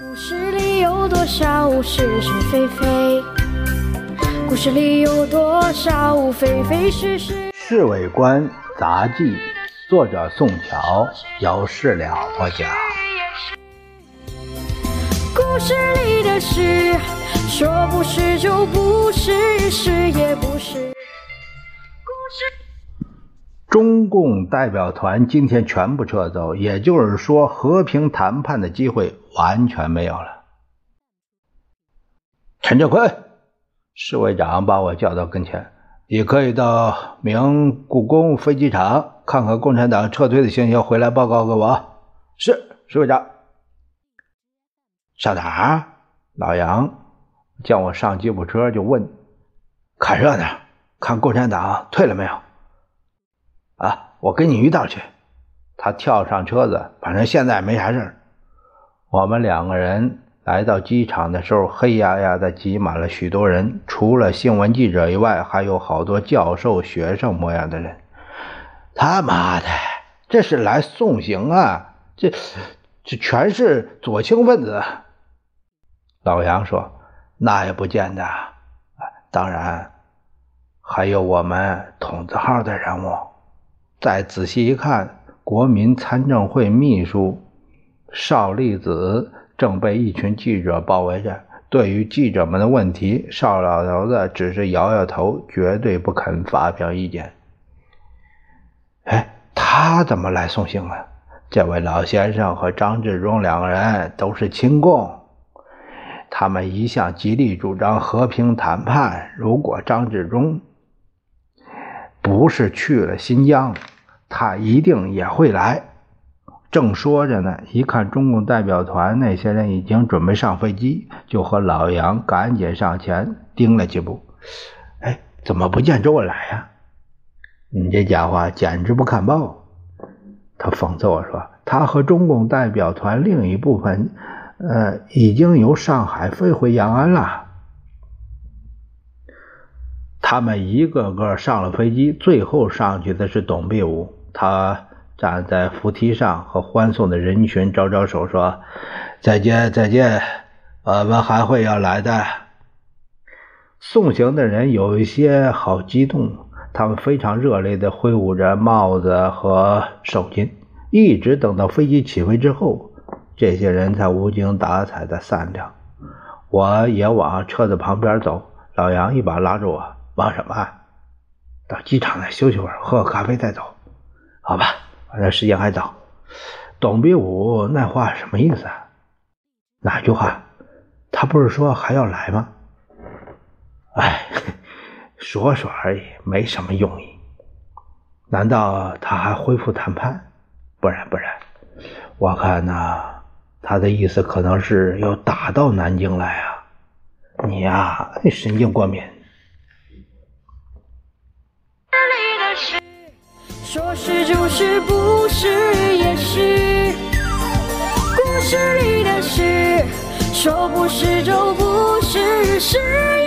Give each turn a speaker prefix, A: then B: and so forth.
A: 故事里有多少是是非非？故事里有多少非非是是？
B: 《侍卫官杂记》，作者宋乔，有事了不讲。
A: 故事里的事，说不是就不是，是也不是。
B: 故事中共代表团今天全部撤走，也就是说，和平谈判的机会完全没有了。陈建坤，侍卫长把我叫到跟前，你可以到明故宫飞机场看看共产党撤退的情形，回来报告给我。是，侍卫长。上哪儿？老杨见我上吉普车就问：“看热闹，看共产党退了没有？”啊，我跟你一道去。他跳上车子，反正现在没啥事我们两个人来到机场的时候，黑压压的挤满了许多人，除了新闻记者以外，还有好多教授、学生模样的人。他妈的，这是来送行啊！这这全是左倾分子。老杨说：“那也不见得。当然，还有我们筒子号的人物。”再仔细一看，国民参政会秘书邵力子正被一群记者包围着。对于记者们的问题，邵老头子只是摇摇头，绝对不肯发表意见。哎，他怎么来送信了？这位老先生和张治中两个人都是亲共，他们一向极力主张和平谈判。如果张治中不是去了新疆，他一定也会来。正说着呢，一看中共代表团那些人已经准备上飞机，就和老杨赶紧上前盯了几步。哎，怎么不见周恩来呀？你这家伙简直不看报！他讽刺我说：“他和中共代表团另一部分，呃，已经由上海飞回延安了。他们一个个上了飞机，最后上去的是董必武。”他站在扶梯上，和欢送的人群招招手，说：“再见，再见，我们还会要来的。”送行的人有一些好激动，他们非常热烈地挥舞着帽子和手巾，一直等到飞机起飞之后，这些人才无精打采地散掉。我也往车子旁边走，老杨一把拉住我：“忙什么？到机场再休息会儿，喝个咖啡再走。”好吧，反正时间还早。董必武那话什么意思啊？哪句话？他不是说还要来吗？哎，说说而已，没什么用意。难道他还恢复谈判？不然不然，我看呐，他的意思可能是要打到南京来啊！你呀，神经过敏。
A: 说是就是，不是也是。故事里的事，说不是就不是，是。